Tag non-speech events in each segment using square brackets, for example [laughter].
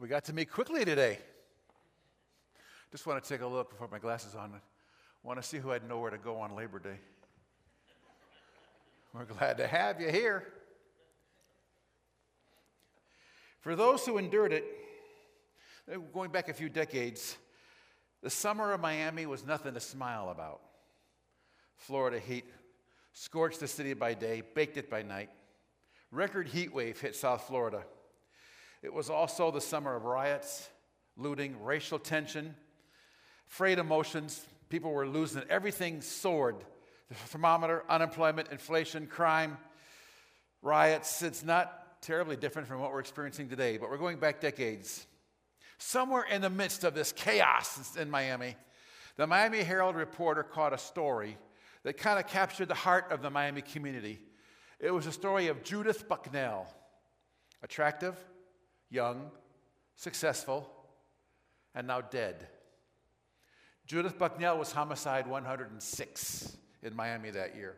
We got to meet quickly today. Just want to take a look before my glasses on. Want to see who had nowhere to go on Labor Day. We're glad to have you here. For those who endured it, going back a few decades, the summer of Miami was nothing to smile about. Florida heat scorched the city by day, baked it by night. Record heat wave hit South Florida. It was also the summer of riots, looting, racial tension, frayed emotions. People were losing everything soared. The thermometer, unemployment, inflation, crime, riots. It's not terribly different from what we're experiencing today, but we're going back decades. Somewhere in the midst of this chaos in Miami, the Miami Herald reporter caught a story that kind of captured the heart of the Miami community. It was a story of Judith Bucknell, attractive, young, successful, and now dead. Judith Bucknell was homicide 106 in Miami that year.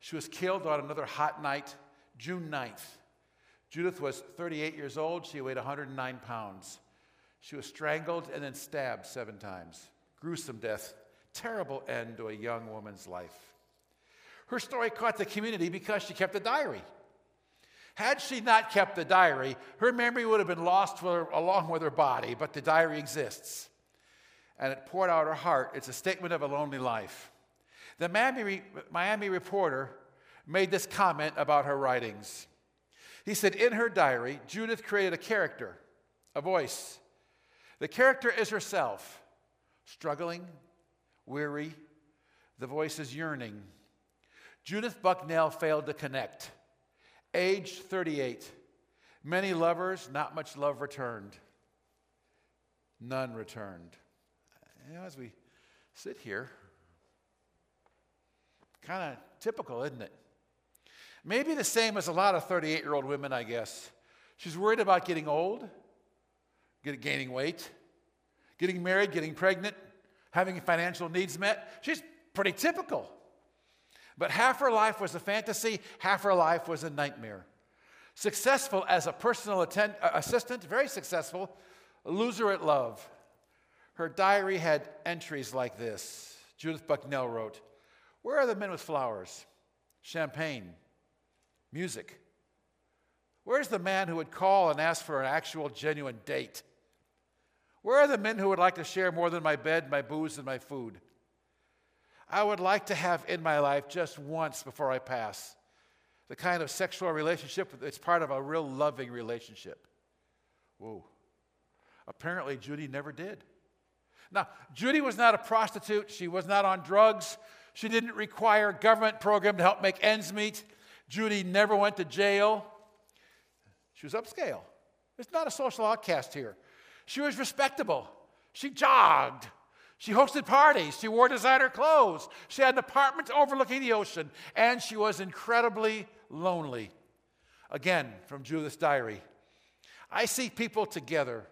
She was killed on another hot night, June 9th. Judith was 38 years old. She weighed 109 pounds. She was strangled and then stabbed seven times. Gruesome death, terrible end to a young woman's life. Her story caught the community because she kept a diary. Had she not kept the diary, her memory would have been lost her, along with her body, but the diary exists. And it poured out her heart. It's a statement of a lonely life. The Miami, Miami reporter made this comment about her writings. He said, In her diary, Judith created a character, a voice. The character is herself, struggling, weary. The voice is yearning. Judith Bucknell failed to connect. Age 38. Many lovers, not much love returned. None returned. You know, as we sit here, kind of typical, isn't it? Maybe the same as a lot of 38 year old women, I guess. She's worried about getting old, gaining weight, getting married, getting pregnant, having financial needs met. She's pretty typical. But half her life was a fantasy, half her life was a nightmare. Successful as a personal attend- uh, assistant, very successful, loser at love. Her diary had entries like this. Judith Bucknell wrote, Where are the men with flowers, champagne, music? Where's the man who would call and ask for an actual, genuine date? Where are the men who would like to share more than my bed, my booze, and my food? I would like to have in my life just once before I pass. The kind of sexual relationship that's part of a real loving relationship. Whoa. Apparently, Judy never did. Now, Judy was not a prostitute. She was not on drugs. She didn't require a government program to help make ends meet. Judy never went to jail. She was upscale. It's not a social outcast here. She was respectable. She jogged. She hosted parties. She wore designer clothes. She had an apartment overlooking the ocean. And she was incredibly lonely. Again, from Judith's diary. I see people together.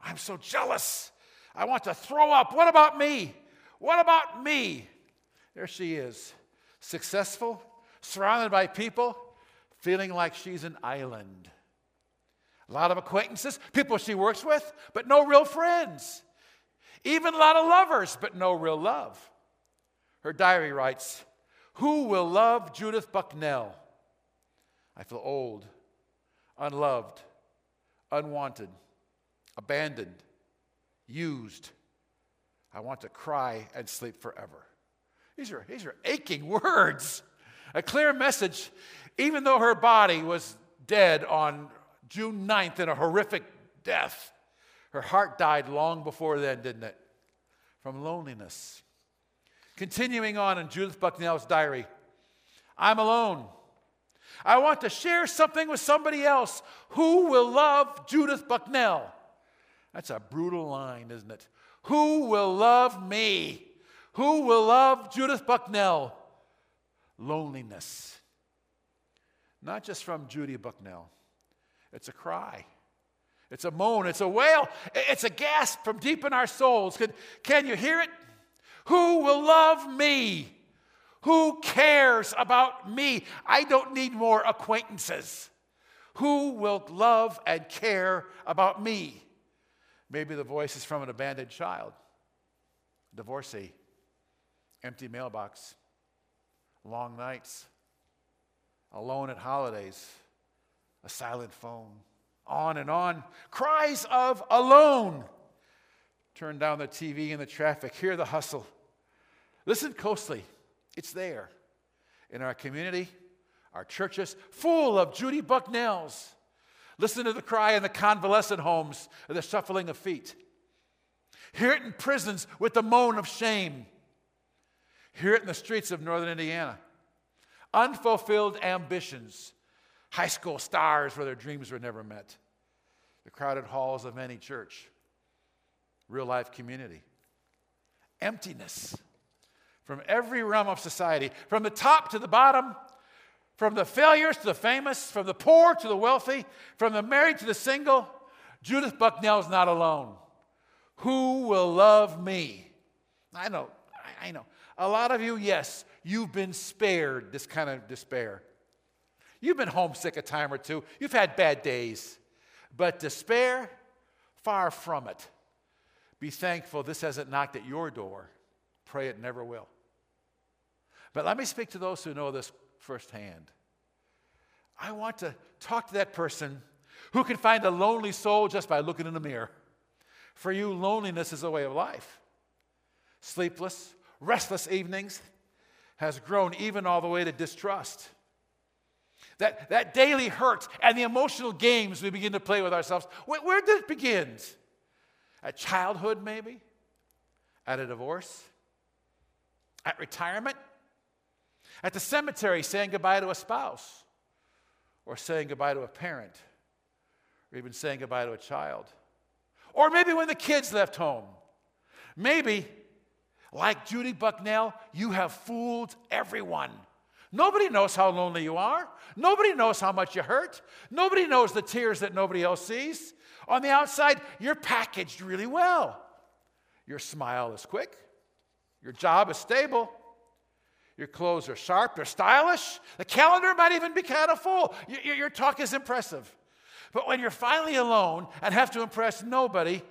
I'm so jealous. I want to throw up. What about me? What about me? There she is, successful, surrounded by people, feeling like she's an island. A lot of acquaintances, people she works with, but no real friends. Even a lot of lovers, but no real love. Her diary writes Who will love Judith Bucknell? I feel old, unloved, unwanted, abandoned, used. I want to cry and sleep forever. These are, these are aching [laughs] words. A clear message, even though her body was dead on June 9th in a horrific death. Her heart died long before then, didn't it? From loneliness. Continuing on in Judith Bucknell's diary I'm alone. I want to share something with somebody else. Who will love Judith Bucknell? That's a brutal line, isn't it? Who will love me? Who will love Judith Bucknell? Loneliness. Not just from Judy Bucknell, it's a cry. It's a moan, it's a wail, it's a gasp from deep in our souls. Can, can you hear it? Who will love me? Who cares about me? I don't need more acquaintances. Who will love and care about me? Maybe the voice is from an abandoned child, divorcee, empty mailbox, long nights, alone at holidays, a silent phone, on and on. Cries of alone. Turn down the TV and the traffic, hear the hustle. Listen closely, it's there in our community, our churches, full of Judy Bucknells. Listen to the cry in the convalescent homes, the shuffling of feet. Hear it in prisons with the moan of shame. Hear it in the streets of northern Indiana. Unfulfilled ambitions, high school stars where their dreams were never met, the crowded halls of any church, real life community. Emptiness from every realm of society, from the top to the bottom, from the failures to the famous, from the poor to the wealthy, from the married to the single. Judith Bucknell is not alone. Who will love me? I know, I know. A lot of you, yes, you've been spared this kind of despair. You've been homesick a time or two. You've had bad days. But despair, far from it. Be thankful this hasn't knocked at your door. Pray it never will. But let me speak to those who know this firsthand. I want to talk to that person who can find a lonely soul just by looking in the mirror. For you, loneliness is a way of life. Sleepless, restless evenings has grown even all the way to distrust. That, that daily hurt and the emotional games we begin to play with ourselves, where, where did it begin? At childhood, maybe? At a divorce? At retirement? At the cemetery, saying goodbye to a spouse, or saying goodbye to a parent, or even saying goodbye to a child. Or maybe when the kids left home. Maybe, like Judy Bucknell, you have fooled everyone. Nobody knows how lonely you are. Nobody knows how much you hurt. Nobody knows the tears that nobody else sees. On the outside, you're packaged really well. Your smile is quick. Your job is stable. Your clothes are sharp, they're stylish. The calendar might even be kind of full. Your, your talk is impressive. But when you're finally alone and have to impress nobody,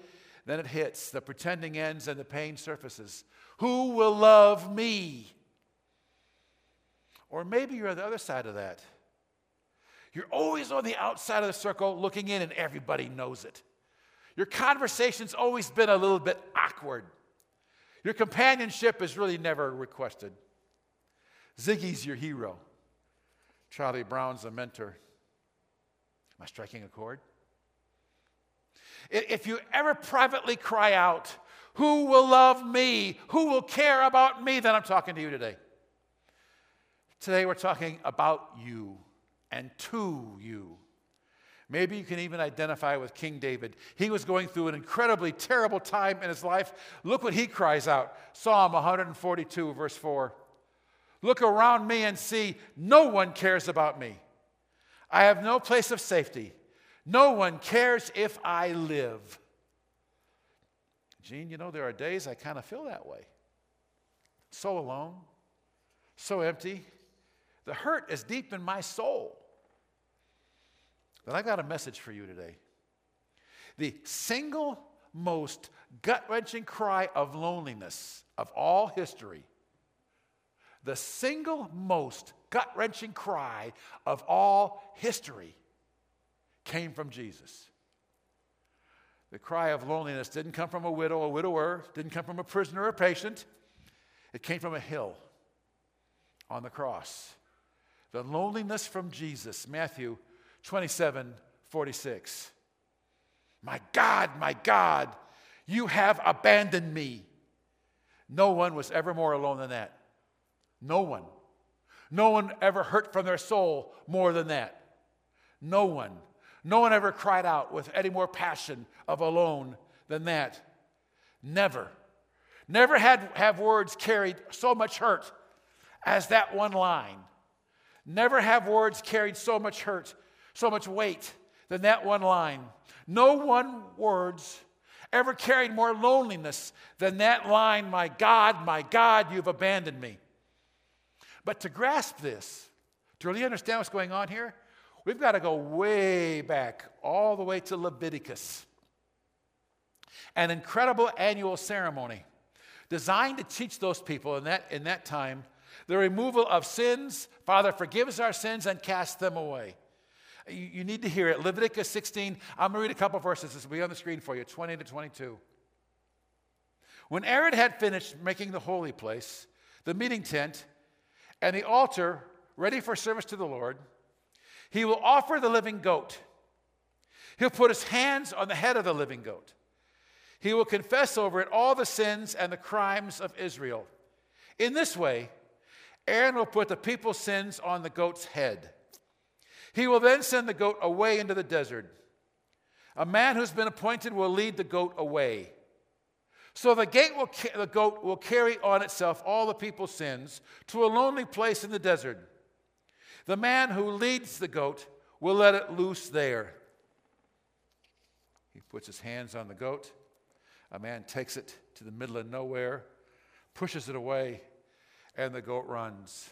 then it hits. The pretending ends and the pain surfaces. Who will love me? Or maybe you're on the other side of that. You're always on the outside of the circle looking in, and everybody knows it. Your conversation's always been a little bit awkward. Your companionship is really never requested. Ziggy's your hero. Charlie Brown's a mentor. Am I striking a chord? If you ever privately cry out, Who will love me? Who will care about me? Then I'm talking to you today. Today we're talking about you and to you. Maybe you can even identify with King David. He was going through an incredibly terrible time in his life. Look what he cries out Psalm 142, verse 4. Look around me and see no one cares about me. I have no place of safety. No one cares if I live. Gene, you know, there are days I kind of feel that way. So alone, so empty. The hurt is deep in my soul. But I got a message for you today. The single most gut wrenching cry of loneliness of all history the single most gut wrenching cry of all history came from Jesus. The cry of loneliness didn't come from a widow, a widower, didn't come from a prisoner or a patient. It came from a hill on the cross. The loneliness from Jesus, Matthew 27 46. My God, my God, you have abandoned me. No one was ever more alone than that. No one. No one ever hurt from their soul more than that. No one. No one ever cried out with any more passion of alone than that. Never. Never had have words carried so much hurt as that one line. Never have words carried so much hurt, so much weight than that one line. No one words ever carried more loneliness than that line, My God, my God, you've abandoned me. But to grasp this, to really understand what's going on here, We've got to go way back, all the way to Leviticus. An incredible annual ceremony designed to teach those people in that, in that time the removal of sins. Father forgives our sins and casts them away. You, you need to hear it. Leviticus 16, I'm going to read a couple verses. This will be on the screen for you 20 to 22. When Aaron had finished making the holy place, the meeting tent, and the altar ready for service to the Lord, he will offer the living goat. He'll put his hands on the head of the living goat. He will confess over it all the sins and the crimes of Israel. In this way, Aaron will put the people's sins on the goat's head. He will then send the goat away into the desert. A man who's been appointed will lead the goat away. So the, will, the goat will carry on itself all the people's sins to a lonely place in the desert. The man who leads the goat will let it loose there. He puts his hands on the goat. A man takes it to the middle of nowhere, pushes it away, and the goat runs.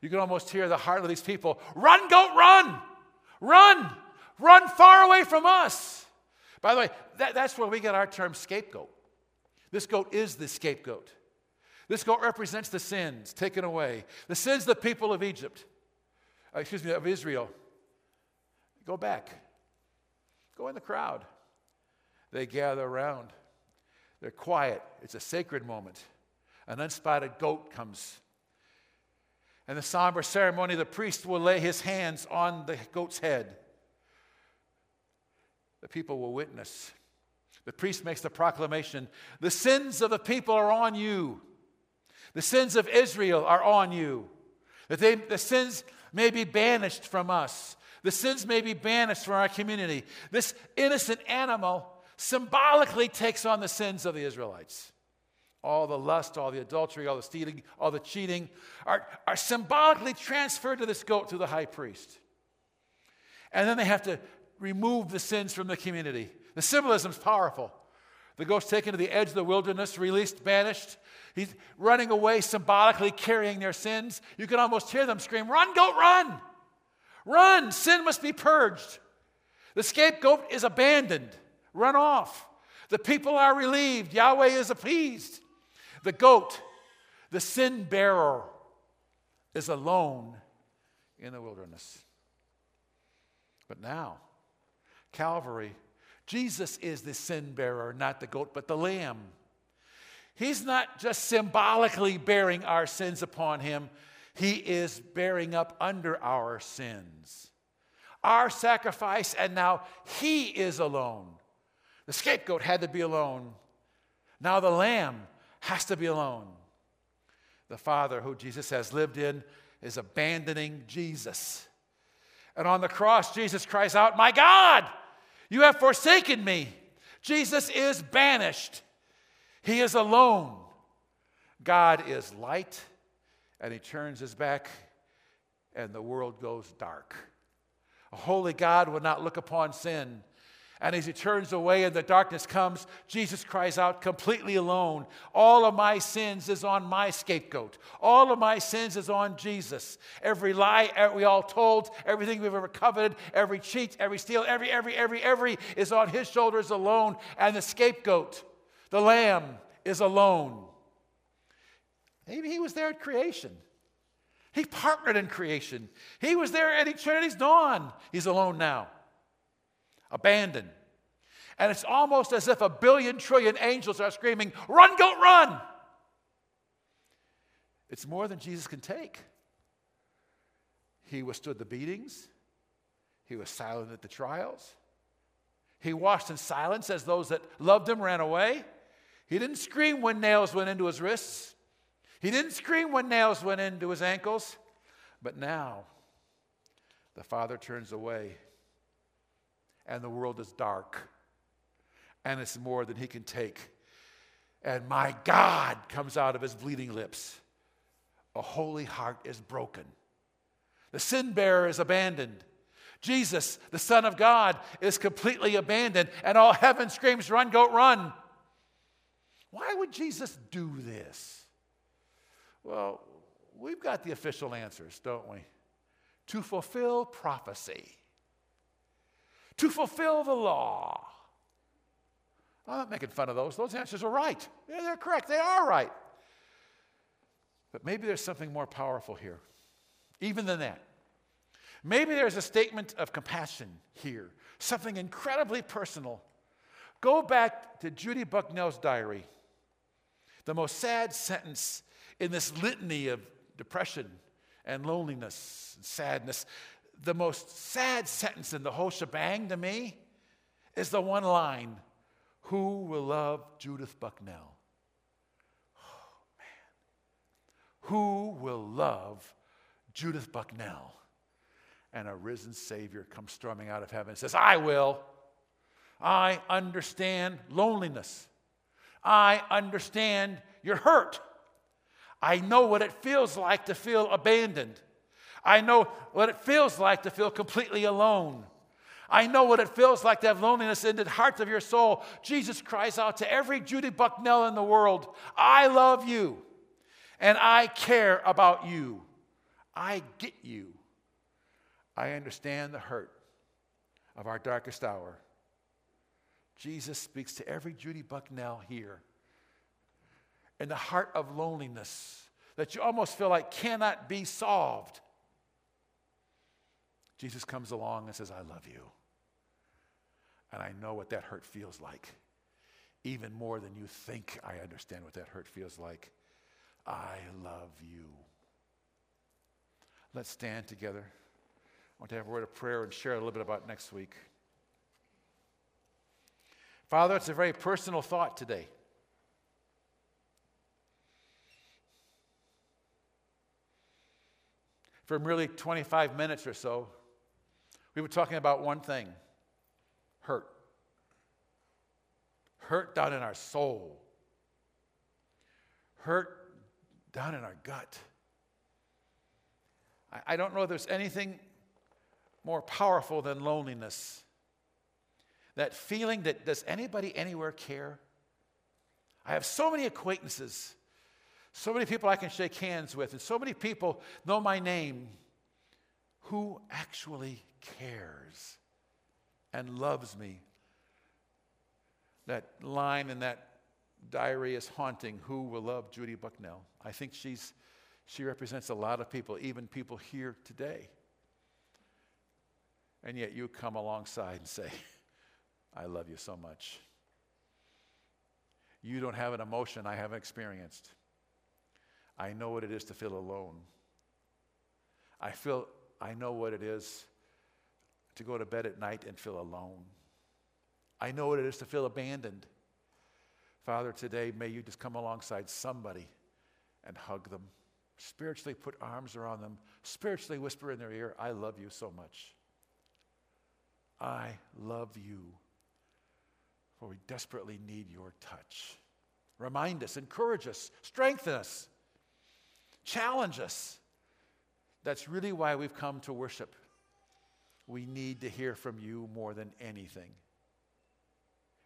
You can almost hear the heart of these people run, goat, run! Run! Run far away from us. By the way, that, that's where we get our term scapegoat. This goat is the scapegoat. This goat represents the sins taken away, the sins of the people of Egypt, uh, excuse me, of Israel. Go back, go in the crowd. They gather around. They're quiet. It's a sacred moment. An unspotted goat comes. And the somber ceremony, the priest will lay his hands on the goat's head. The people will witness. The priest makes the proclamation the sins of the people are on you. The sins of Israel are on you. That they, the sins may be banished from us. The sins may be banished from our community. This innocent animal symbolically takes on the sins of the Israelites. All the lust, all the adultery, all the stealing, all the cheating are, are symbolically transferred to this goat through the high priest. And then they have to remove the sins from the community. The symbolism is powerful. The goat's taken to the edge of the wilderness, released, banished. He's running away, symbolically carrying their sins. You can almost hear them scream, Run, goat, run! Run! Sin must be purged. The scapegoat is abandoned. Run off. The people are relieved. Yahweh is appeased. The goat, the sin bearer, is alone in the wilderness. But now, Calvary Jesus is the sin bearer, not the goat, but the lamb. He's not just symbolically bearing our sins upon him, he is bearing up under our sins. Our sacrifice, and now he is alone. The scapegoat had to be alone. Now the lamb has to be alone. The Father, who Jesus has lived in, is abandoning Jesus. And on the cross, Jesus cries out, My God! You have forsaken me. Jesus is banished. He is alone. God is light, and he turns his back, and the world goes dark. A holy God would not look upon sin. And as he turns away and the darkness comes, Jesus cries out, completely alone. All of my sins is on my scapegoat. All of my sins is on Jesus. Every lie we all told, everything we've ever coveted, every cheat, every steal, every, every, every, every is on his shoulders alone. And the scapegoat, the lamb, is alone. Maybe he was there at creation. He partnered in creation. He was there at eternity's dawn. He's alone now abandoned. And it's almost as if a billion trillion angels are screaming, Run, goat, run! It's more than Jesus can take. He withstood the beatings, he was silent at the trials. He watched in silence as those that loved him ran away. He didn't scream when nails went into his wrists. He didn't scream when nails went into his ankles. But now, the Father turns away and the world is dark, and it's more than he can take. And my God comes out of his bleeding lips. A holy heart is broken. The sin bearer is abandoned. Jesus, the Son of God, is completely abandoned, and all heaven screams, Run, goat, run. Why would Jesus do this? Well, we've got the official answers, don't we? to fulfill prophecy, to fulfill the law. I'm not making fun of those. Those answers are right. Yeah, they're correct. They are right. But maybe there's something more powerful here, even than that. Maybe there's a statement of compassion here, something incredibly personal. Go back to Judy Bucknell's diary. The most sad sentence in this litany of depression and loneliness and sadness, the most sad sentence in the whole shebang to me is the one line Who will love Judith Bucknell? Oh, [sighs] man. Who will love Judith Bucknell? And a risen Savior comes storming out of heaven and says, I will. I understand loneliness. I understand your hurt. I know what it feels like to feel abandoned. I know what it feels like to feel completely alone. I know what it feels like to have loneliness in the heart of your soul. Jesus cries out to every Judy Bucknell in the world I love you and I care about you. I get you. I understand the hurt of our darkest hour. Jesus speaks to every Judy Bucknell here in the heart of loneliness that you almost feel like cannot be solved. Jesus comes along and says, I love you. And I know what that hurt feels like. Even more than you think I understand what that hurt feels like. I love you. Let's stand together. I want to have a word of prayer and share a little bit about next week. Father, it's a very personal thought today. For merely 25 minutes or so, we were talking about one thing hurt. Hurt down in our soul, hurt down in our gut. I, I don't know if there's anything more powerful than loneliness. That feeling that does anybody anywhere care? I have so many acquaintances, so many people I can shake hands with, and so many people know my name who actually cares and loves me. That line in that diary is haunting. Who will love Judy Bucknell? I think she's, she represents a lot of people, even people here today. And yet you come alongside and say, [laughs] I love you so much. You don't have an emotion I haven't experienced. I know what it is to feel alone. I feel I know what it is to go to bed at night and feel alone. I know what it is to feel abandoned. Father, today may you just come alongside somebody and hug them. Spiritually put arms around them. Spiritually whisper in their ear, I love you so much. I love you. For we desperately need your touch. Remind us, encourage us, strengthen us, challenge us. That's really why we've come to worship. We need to hear from you more than anything.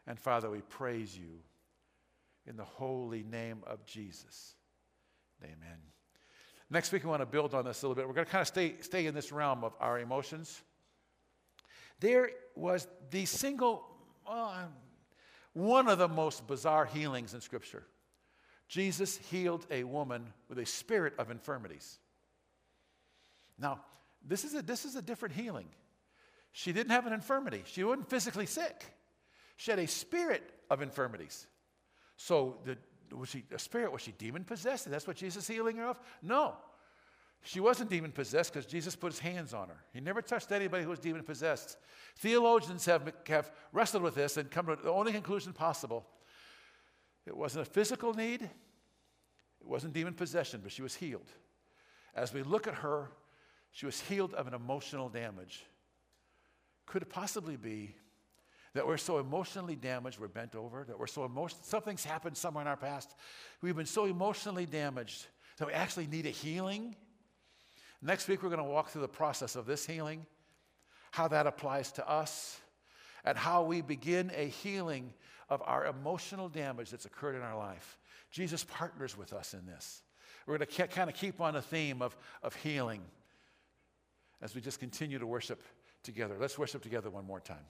And Father, we praise you in the holy name of Jesus. Amen. Next week, we want to build on this a little bit. We're going to kind of stay, stay in this realm of our emotions. There was the single, well, um, one of the most bizarre healings in Scripture. Jesus healed a woman with a spirit of infirmities. Now, this is a, this is a different healing. She didn't have an infirmity, she wasn't physically sick. She had a spirit of infirmities. So, the, was she a spirit? Was she demon possessed? That's what Jesus healing her of? No. She wasn't demon possessed because Jesus put his hands on her. He never touched anybody who was demon possessed. Theologians have, have wrestled with this and come to the only conclusion possible. It wasn't a physical need, it wasn't demon possession, but she was healed. As we look at her, she was healed of an emotional damage. Could it possibly be that we're so emotionally damaged, we're bent over, that we're so emotional, something's happened somewhere in our past, we've been so emotionally damaged that we actually need a healing? Next week, we're going to walk through the process of this healing, how that applies to us, and how we begin a healing of our emotional damage that's occurred in our life. Jesus partners with us in this. We're going to kind of keep on a theme of, of healing. As we just continue to worship together. Let's worship together one more time.